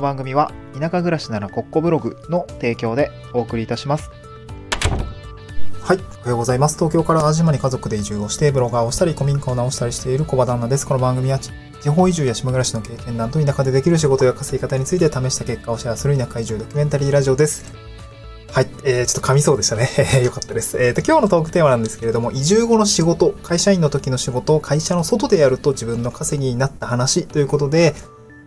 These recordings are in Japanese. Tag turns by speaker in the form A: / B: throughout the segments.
A: の番組は田舎暮らしならコッコブログの提供でお送りいたします。はい。おはようございます。東京から淡路島に家族で移住をして、ブロガーをしたり、古民家を直したりしている小場旦那です。この番組は地方移住や島暮らしの経験談と田舎でできる仕事や稼ぎ方について試した結果をシェアする田舎移住ドキュメンタリーラジオです。はい。えー、ちょっと噛みそうでしたね。よかったです。えーと、今日のトークテーマなんですけれども、移住後の仕事、会社員の時の仕事を会社の外でやると自分の稼ぎになった話ということで、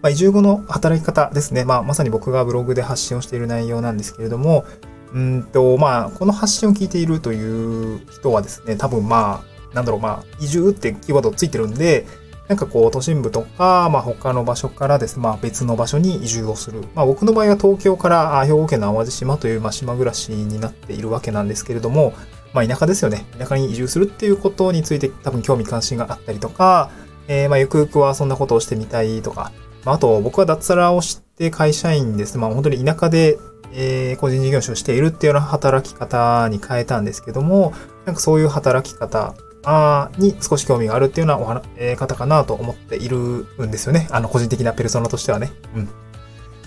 A: まあ、移住後の働き方ですね。まあ、まさに僕がブログで発信をしている内容なんですけれども、うんと、まあ、この発信を聞いているという人はですね、多分まあ、なんだろう、まあ、移住ってキーワードついてるんで、なんかこう、都心部とか、まあ他の場所からですね、まあ別の場所に移住をする。まあ僕の場合は東京から兵庫県の淡路島という、まあ、島暮らしになっているわけなんですけれども、まあ田舎ですよね。田舎に移住するっていうことについて多分興味関心があったりとか、えー、まあゆくゆくはそんなことをしてみたいとか、まああと僕は脱サラをして会社員ですね。まあ本当に田舎でえー、個人事業主をしているっていうような働き方に変えたんですけども、なんかそういう働き方に少し興味があるっていうようなお話、えー、方かなと思っているんですよね。あの、個人的なペルソナとしてはね。うん。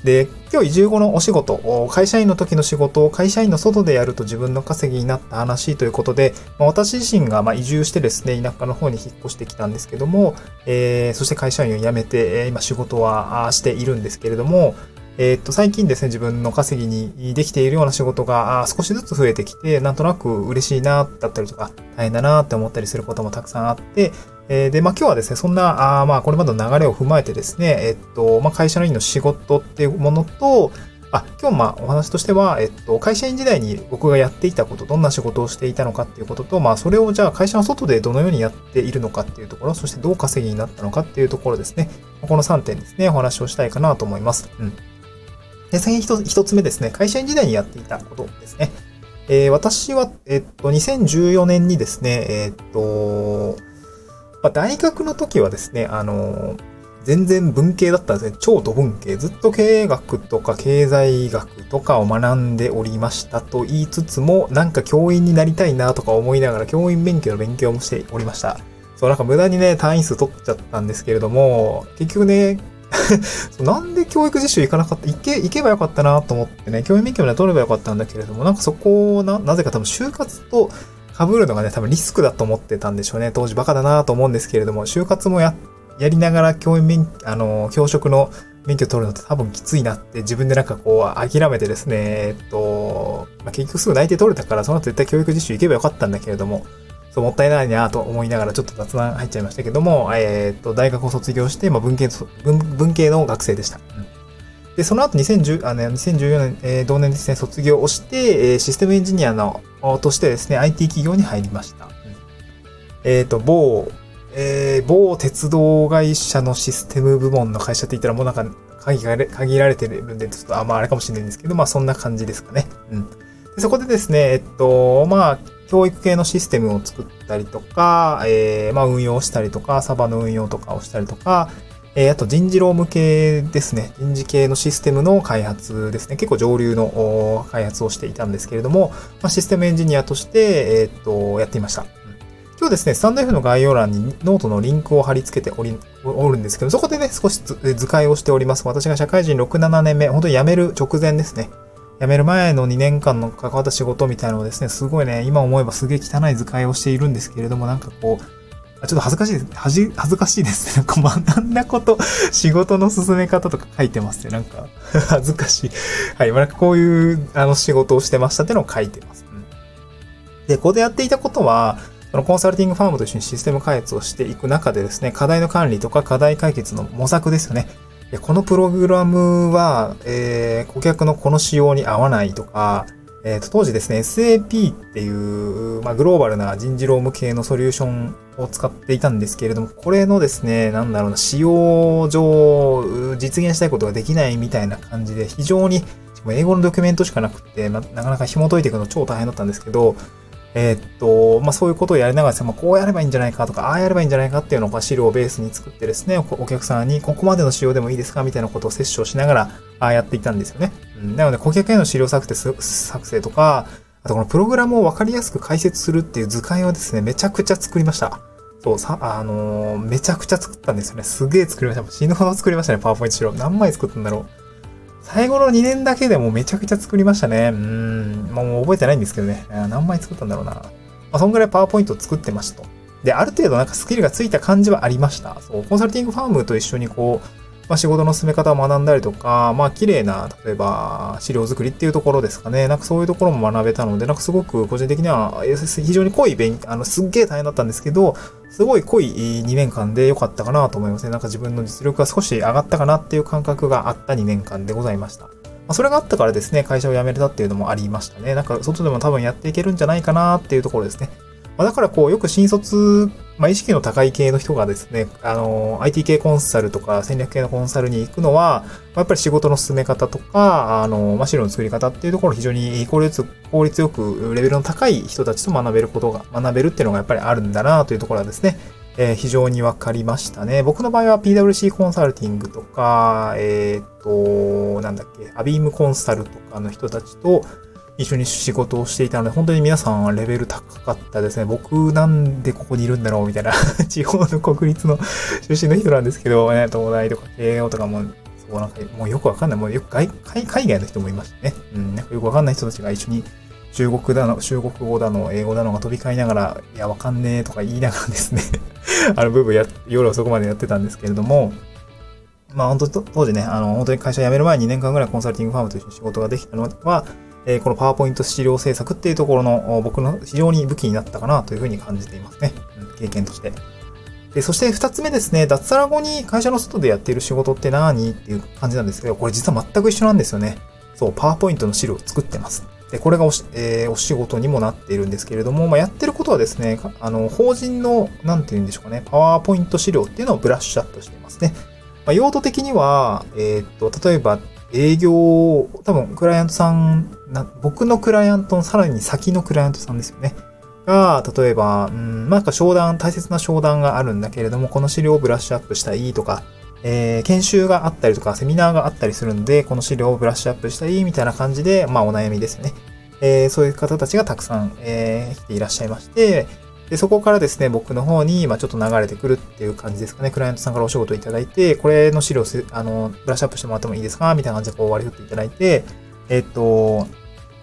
A: で、今日移住後のお仕事、会社員の時の仕事を会社員の外でやると自分の稼ぎになった話ということで、まあ、私自身がま移住してですね、田舎の方に引っ越してきたんですけども、えー、そして会社員を辞めて、今仕事はしているんですけれども、えっと、最近ですね、自分の稼ぎにできているような仕事が少しずつ増えてきて、なんとなく嬉しいな、だったりとか、大変だなって思ったりすることもたくさんあって、えー、で、まあ今日はですね、そんな、あまあこれまでの流れを踏まえてですね、えっと、まあ会社の員の仕事っていうものと、あ、今日まあお話としては、えっと、会社員時代に僕がやっていたこと、どんな仕事をしていたのかっていうことと、まあそれをじゃあ会社の外でどのようにやっているのかっていうところ、そしてどう稼ぎになったのかっていうところですね。この3点ですね、お話をしたいかなと思います。うん。で、先に一つ目ですね、会社員時代にやっていたことですね。えー、私は、えっと、2014年にですね、えっと、まあ、大学の時はですね、あの、全然文系だったんですね。超土文系。ずっと経営学とか経済学とかを学んでおりましたと言いつつも、なんか教員になりたいなとか思いながら教員免許の勉強もしておりました。そう、なんか無駄にね、単位数取っちゃったんですけれども、結局ね、なんで教育実習行かなかった行け、行けばよかったなと思ってね、教員免許まで取ればよかったんだけれども、なんかそこをな、なぜか多分就活と被るのがね、多分リスクだと思ってたんでしょうね。当時バカだなと思うんですけれども、就活もや、やりながら教員免、あの、教職の免許取るのって多分きついなって自分でなんかこう諦めてですね、えっと、まあ、結局すぐ内定取れたから、その後絶対教育実習行けばよかったんだけれども、そう、もったいないなと思いながらちょっと雑談入っちゃいましたけども、えっ、と、大学を卒業して、まあ、文系文、文系の学生でした。で、その後2010、あの、2014年、えー、同年ですね、卒業をして、え、システムエンジニアの、としてですね、IT 企業に入りました。うん、えっ、と、某、えー、某鉄道会社のシステム部門の会社って言ったらもうなんか限られ限られてるんで、ちょっとあ、まああれかもしれないんですけど、まあそんな感じですかね。うん。でそこでですね、えっと、まあ、教育系のシステムを作ったりとか、えー、まあ運用したりとか、サーバの運用とかをしたりとか、えー、あと人事労務系ですね。人事系のシステムの開発ですね。結構上流の開発をしていたんですけれども、まあ、システムエンジニアとして、えー、っと、やっていました。今日ですね、 stand.fm の概要欄にノートのリンクを貼り付けており、おるんですけど、そこでね、少し図解をしております。私が社会人6、7年目、本当に辞める直前ですね。辞める前の2年間の関わった仕事みたいなのをですね、すごいね、今思えばすげえ汚い図解をしているんですけれども、なんかこう、ちょっと恥ずかしいです。恥ずかしいですね。なんか学んだこと、仕事の進め方とか書いてますね。なんか、恥ずかしい。はい。まあ、なんかこういう、あの、仕事をしてましたっていうのを書いてます。うん、で、ここでやっていたことは、そのコンサルティングファームと一緒にシステム開発をしていく中でですね、課題の管理とか課題解決の模索ですよね。このプログラムは、えー、顧客のこの仕様に合わないとか、えー、と当時ですね、SAP っていう、まあ、グローバルな人事労務系のソリューションを使っていたんですけれども、これのですね、なんだろうな、使用上実現したいことができないみたいな感じで、非常に、英語のドキュメントしかなくて、まあ、なかなか紐解いていくの超大変だったんですけど、えー、っと、まあ、そういうことをやりながらですね、まあ、こうやればいいんじゃないかとか、ああやればいいんじゃないかっていうのを資料をベースに作ってですね、お客さんにここまでの仕様でもいいですかみたいなことを摂取しながら、ああやっていたんですよね。うん、なので、顧客への資料作成作成とか、あとこのプログラムを分かりやすく解説するっていう図解をですね、めちゃくちゃ作りました。そう、さ、あのー、めちゃくちゃ作ったんですよね。すげえ作りました。死ぬほど作りましたね、パワーポイント資料。何枚作ったんだろう。最後の2年だけでもめちゃくちゃ作りましたね。うん。まあ、もう覚えてないんですけどね。何枚作ったんだろうな。まあ、そんぐらいパワーポイント作ってましたと。で、ある程度なんかスキルがついた感じはありました。そう、コンサルティングファームと一緒にこう、まあ、仕事の進め方を学んだりとか、まあ、綺麗な、例えば、資料作りっていうところですかね。なんかそういうところも学べたので、なんかすごく個人的には、非常に濃い勉、あの、すっげえ大変だったんですけど、すごい濃い2年間で良かったかなと思いますね。なんか自分の実力が少し上がったかなっていう感覚があった2年間でございました。まあ、それがあったからですね、会社を辞めれたっていうのもありましたね。なんか外でも多分やっていけるんじゃないかなっていうところですね。まあ、だからこう、よく新卒、まあ、意識の高い系の人がですね、あの、IT 系コンサルとか戦略系のコンサルに行くのはま、やっぱり仕事の進め方とか、あの、まあ、資料の作り方っていうところ非常に効率、効率よくレベルの高い人たちと学べることが、学べるっていうのがやっぱりあるんだなというところはですね、えー、非常に分かりましたね。僕の場合は PWC コンサルティングとか、えっ、と、なんだっけ、アビームコンサルとかの人たちと、一緒に仕事をしていたので、本当に皆さんレベル高かったですね。僕なんでここにいるんだろうみたいな 地方の国立の出身の人なんですけど、ね、東大とか慶応とかも、そうなんかもうよくわかんない。もうよく海海外の人もいましたね。うん、なんかよくわかんない人たちが一緒に中国だの、中国語だの、英語だのが飛び交いながら、いや、わかんねえとか言いながらですね あの、部分や、夜遅くまでやってたんですけれども、まあ本当当時ね、あの、本当に会社辞める前に2年間ぐらいコンサルティングファームと一緒に仕事ができたのは、えこのパワーポイント資料制作っていうところの僕の非常に武器になったかなというふうに感じていますね。経験として。で、そして二つ目ですね、脱サラ後に会社の外でやっている仕事って何っていう感じなんですけど、これ実は全く一緒なんですよね。そう、パワーポイントの資料を作ってます。で、これがおし、えー、お仕事にもなっているんですけれども、まあ、やってることはですね、あの、法人の、なんて言うんでしょうかね、パワーポイント資料っていうのをブラッシュアップしていますね。まあ、用途的には、えー、っと、例えば、営業、多分クライアントさん、僕のクライアントのさらに先のクライアントさんですよね。が、例えば、うん、なんか商談、大切な商談があるんだけれども、この資料をブラッシュアップしたいとか、えー、研修があったりとか、セミナーがあったりするんで、この資料をブラッシュアップしたいみたいな感じで、まあお悩みですよね。えー、そういう方たちがたくさん、えー、来ていらっしゃいまして、で、そこからですね、僕の方に、まあちょっと流れてくるっていう感じですかね。クライアントさんからお仕事いただいて、これの資料あの、ブラッシュアップしてもらってもいいですか？みたいな感じでこう割り振っていただいて、えっと、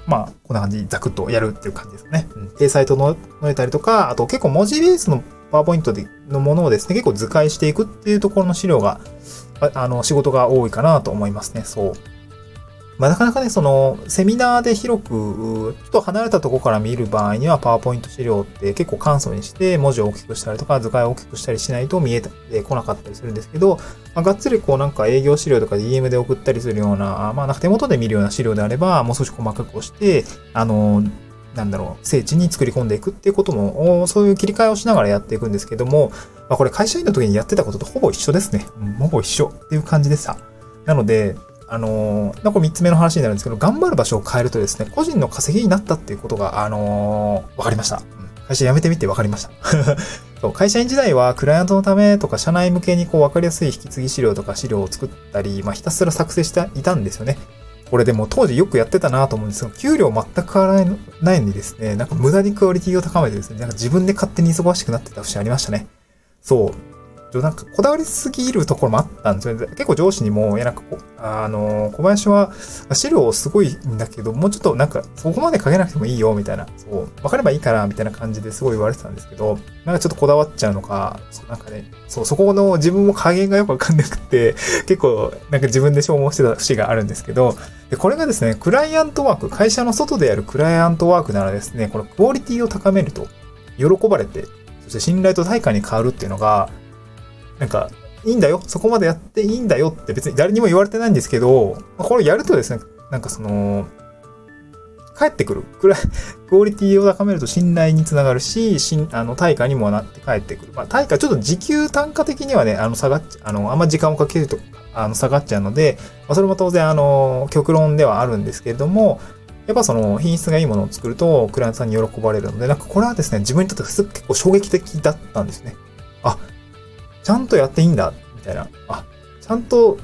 A: まあ、こんな感じにザクッとやるっていう感じですかね。うん。掲載整えたりとか、あと結構文字ベースのパワーポイントでのものをですね、結構図解していくっていうところの資料が、あの、仕事が多いかなと思いますね。そう。まあ、なかなかね、その、セミナーで広く、ちょっと離れたところから見る場合には、パワーポイント資料って結構簡素にして、文字を大きくしたりとか、図解を大きくしたりしないと見えてこなかったりするんですけど、まあ、がっつりこうなんか営業資料とか DM で送ったりするような、まあ、なんか手元で見るような資料であれば、もう少し細かく押して、あの、なんだろう、聖地に作り込んでいくっていうことも、そういう切り替えをしながらやっていくんですけども、まあ、これ会社員の時にやってたこととほぼ一緒ですね。うん、ほぼ一緒っていう感じでした。なので、あのー、これ3つ目の話になるんですけど、頑張る場所を変えるとですね、個人の稼ぎになったっていうことが、あのー、分かりました。会社辞めてみて分かりました。そう会社員時代はクライアントのためとか社内向けにこう分かりやすい引き継ぎ資料とか資料を作ったり、まあ、ひたすら作成していたんですよね。これでも当時よくやってたなと思うんですけど、給料全く変わらないのにですね、なんか無駄にクオリティを高めてですね、なんか自分で勝手に忙しくなってた節ありましたね。そう。なんかこだわりすぎるところもあったんですよね。結構上司にも、いやなんかこう、あの、小林は資料すごいんだけど、もうちょっとなんかそこまで書けなくてもいいよ、みたいな。そう、わかればいいから、みたいな感じですごい言われてたんですけど、なんかちょっとこだわっちゃうのか、なんかね、そう、そこの自分も加減がよくわかんなくて、結構なんか自分で消耗してた節があるんですけど、で、これがですね、クライアントワーク、会社の外でやるクライアントワークならですね、このクオリティを高めると、喜ばれて、そして信頼と対価に変わるっていうのが、なんか、いいんだよ。そこまでやっていいんだよって別に誰にも言われてないんですけど、これやるとですね、なんかその、帰ってくる。くらい、クオリティを高めると信頼につながるし、しんあの、対価にもなって帰ってくる。まあ、対価、ちょっと時給単価的にはね、あの、下がっあの、あんま時間をかけると、あの、下がっちゃうので、まあ、それも当然、あの、極論ではあるんですけれども、やっぱその品質がいいものを作ると、クライアントさんに喜ばれるので、なんかこれはですね、自分にとって結構衝撃的だったんですね。あ、ちゃんとやっていいんだ、みたいな。あ、ちゃんと、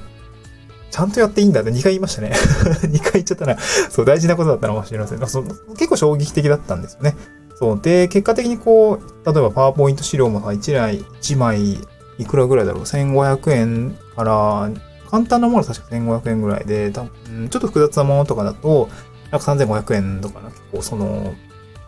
A: ちゃんとやっていいんだって2回言いましたね。2回言っちゃったな。そう、大事なことだったのかもしれません。そ結構衝撃的だったんですよね。そう。で、結果的にこう、例えばパワーポイント資料も1枚、1枚、いくらぐらいだろう ?1500 円から簡単なもの確か1500円ぐらいで、多分ちょっと複雑なものとかだと、なんか3500円とかな、結構その、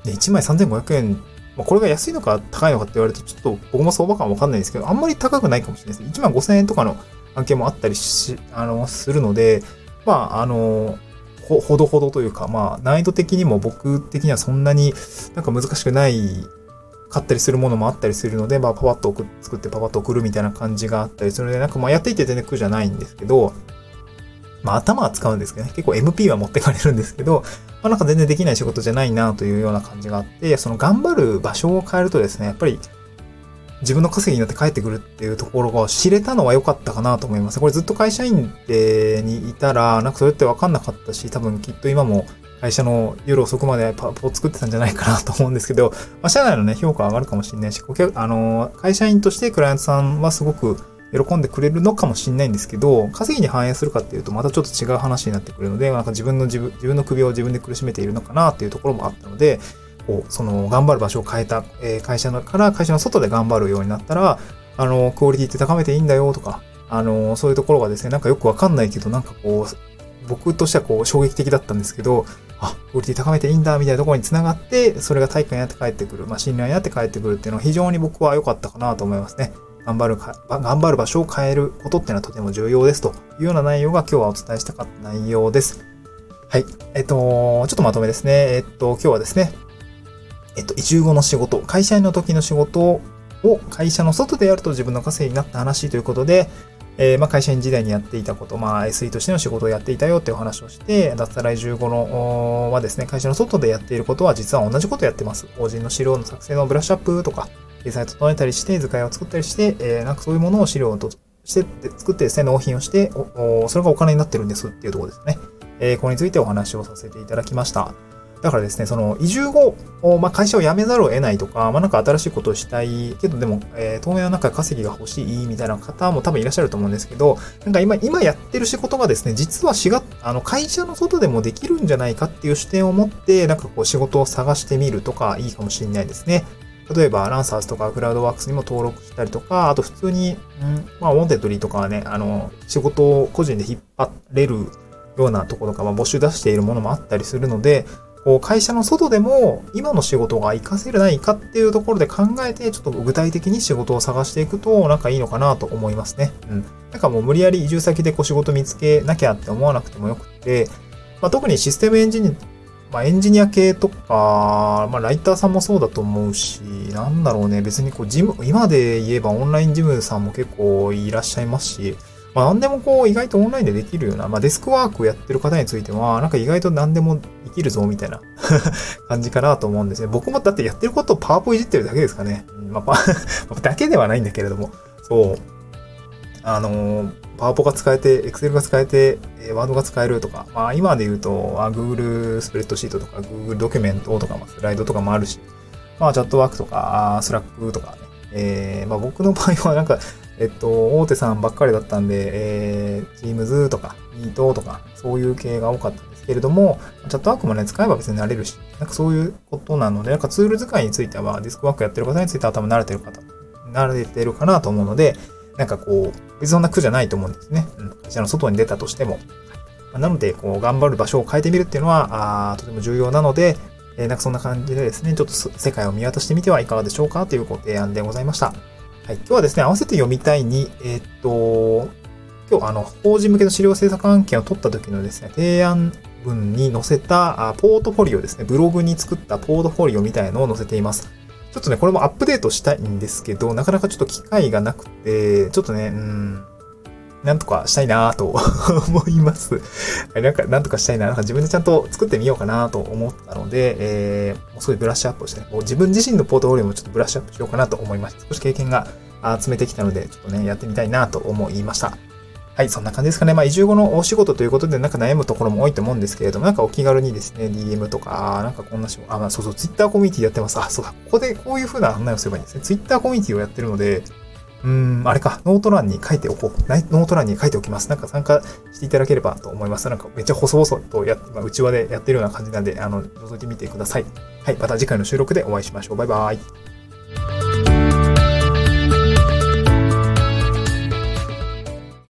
A: ね、1枚3500円、まあ、これが安いのか高いのかって言われると、ちょっと僕も相場感わかんないですけど、あんまり高くないかもしれないです。1万5000円とかの案件もあったりし、あの、するので、まあ、あの、ほ、ほどほどというか、まあ、難易度的にも僕的にはそんなになんか難しくない買ったりするものもあったりするので、まあ、パパッと作ってパパッと送るみたいな感じがあったりするので、なんかまあやっていて全然苦じゃないんですけど、まあ頭は使うんですけどね、結構 MP は持ってかれるんですけど、まあなんか全然できない仕事じゃないなというような感じがあって、その頑張る場所を変えるとですね、やっぱり自分の稼ぎになって帰ってくるっていうところが知れたのは良かったかなと思います。これずっと会社員でにいたら、なんかそれって分かんなかったし、多分きっと今も会社の夜遅くまでパワポを作ってたんじゃないかなと思うんですけど、まあ、社内のね、評価上がるかもしれないし、顧客、あの、会社員としてクライアントさんはすごく喜んでくれるのかもしれないんですけど、稼ぎに反映するかっていうと、またちょっと違う話になってくるので、なんか自分の自分、自分の首を自分で苦しめているのかなっていうところもあったので、こう、その、頑張る場所を変えた、えー、会社から会社の外で頑張るようになったら、あの、クオリティって高めていいんだよとか、あの、そういうところがですね、なんかよくわかんないけど、なんかこう、僕としてはこう衝撃的だったんですけど、あ、クオリティ高めていいんだ、みたいなところに繋がって、それが体育になって帰ってくる、まあ、信頼になって帰ってくるっていうのは非常に僕は良かったかなと思いますね。頑張るか、頑張る場所を変えることっていうのはとても重要ですというような内容が今日はお伝えしたかった内容です。はい。えっと、ちょっとまとめですね。えっと、今日はですね、えっと、移住後の仕事、会社員の時の仕事を会社の外でやると自分の稼ぎになった話ということで、えー、まあ、会社員時代にやっていたこと、まあ、SE としての仕事をやっていたよっていうお話をして、脱サラ移住後のはですね、会社の外でやっていることは実は同じことをやってます。法人の資料の作成のブラッシュアップとか、掲載整えたりして、図解を作ったりして、えー、なんかそういうものを資料として作ってですね、納品をしてお、それがお金になってるんですっていうところですね。えー、これについてお話をさせていただきました。だからですね、その移住後、まあ、会社を辞めざるを得ないとか、まあ、なんか新しいことをしたいけど、でも、えー、当面はなんか稼ぎが欲しいみたいな方も多分いらっしゃると思うんですけど、なんか今、今やってる仕事がですね、実は4月、あの、会社の外でもできるんじゃないかっていう視点を持って、なんかこう仕事を探してみるとかいいかもしれないですね。例えば、ランサーズとかクラウドワークスにも登録したりとか、あと普通に、うん、まあ、ウォンテッドリーとかはね、あの、仕事を個人で引っ張れるようなところとか、まあ、募集出しているものもあったりするので、こう会社の外でも今の仕事が活かせるないかっていうところで考えて、ちょっと具体的に仕事を探していくと、なんかいいのかなと思いますね。うん。なんかもう無理やり移住先でこう仕事見つけなきゃって思わなくてもよくて、まあ、特にシステムエンジニア、まあ、エンジニア系とか、まあ、ライターさんもそうだと思うし、なんだろうね、別にこう、ジム、今で言えばオンラインジムさんも結構いらっしゃいますし、まあ、何でもこう、意外とオンラインでできるような、まあ、デスクワークをやってる方については、なんか意外と何でもできるぞ、みたいな 感じかなと思うんですね。僕もだってやってることをパワポいじってるだけですかね。まあ、パ だけではないんだけれども、そう。あのー、パワポが使えて、エクセルが使えて、ワードが使えるとか、まあ今で言うと、あ Google スプレッドシートとか Google ドキュメントとか、スライドとかもあるし、まあチャットワークとか、スラックとかね、えー、まあ僕の場合はなんか、えっと、大手さんばっかりだったんで、えー、Teams とか Meet とか、そういう系が多かったんですけれども、チャットワークもね、使えば別に慣れるし、なんかそういうことなので、なんかツール使いについては、ディスクワークやってる方については多分慣れてる方、慣れてるかなと思うので、なんかこう、別にそんな苦じゃないと思うんですね。うん。会社の外に出たとしても。なので、こう、頑張る場所を変えてみるっていうのは、あとても重要なので、えー、なんかそんな感じでですね、ちょっと世界を見渡してみてはいかがでしょうかというご提案でございました。はい、今日はですね、合わせて読みたいに、えー、っと、今日、あの、法人向けの資料制作案件を取った時のですね、提案文に載せたポートフォリオですね、ブログに作ったポートフォリオみたいのを載せています。ちょっとね、これもアップデートしたいんですけど、なかなかちょっと機会がなくて、ちょっとね、うん、なんとかしたいなぁと 思います。なんか、なんとかしたいな。なんか自分でちゃんと作ってみようかなと思ったので、えー、もうすごいブラッシュアップをして、もう自分自身のポートフォリオもちょっとブラッシュアップしようかなと思いました。少し経験が集めてきたので、ちょっとね、やってみたいなと思いました。はい、そんな感じですかね。まあ、移住後のお仕事ということで、なんか悩むところも多いと思うんですけれども、なんかお気軽にですね、DM とか、なんかこんな仕事、あ、まあ、そうそう、Twitter コミュニティやってます。あ、そうだ、ここでこういう風な案内をすればいいんですね。Twitter コミュニティをやってるので、うん、あれか、概要欄に書いておこう。概要欄に書いておきます。なんか参加していただければと思います。なんかめっちゃ細々とやって、まあ、内輪でやってるような感じなんで、あの、覗いてみてください。はい、また次回の収録でお会いしましょう。バイバイ。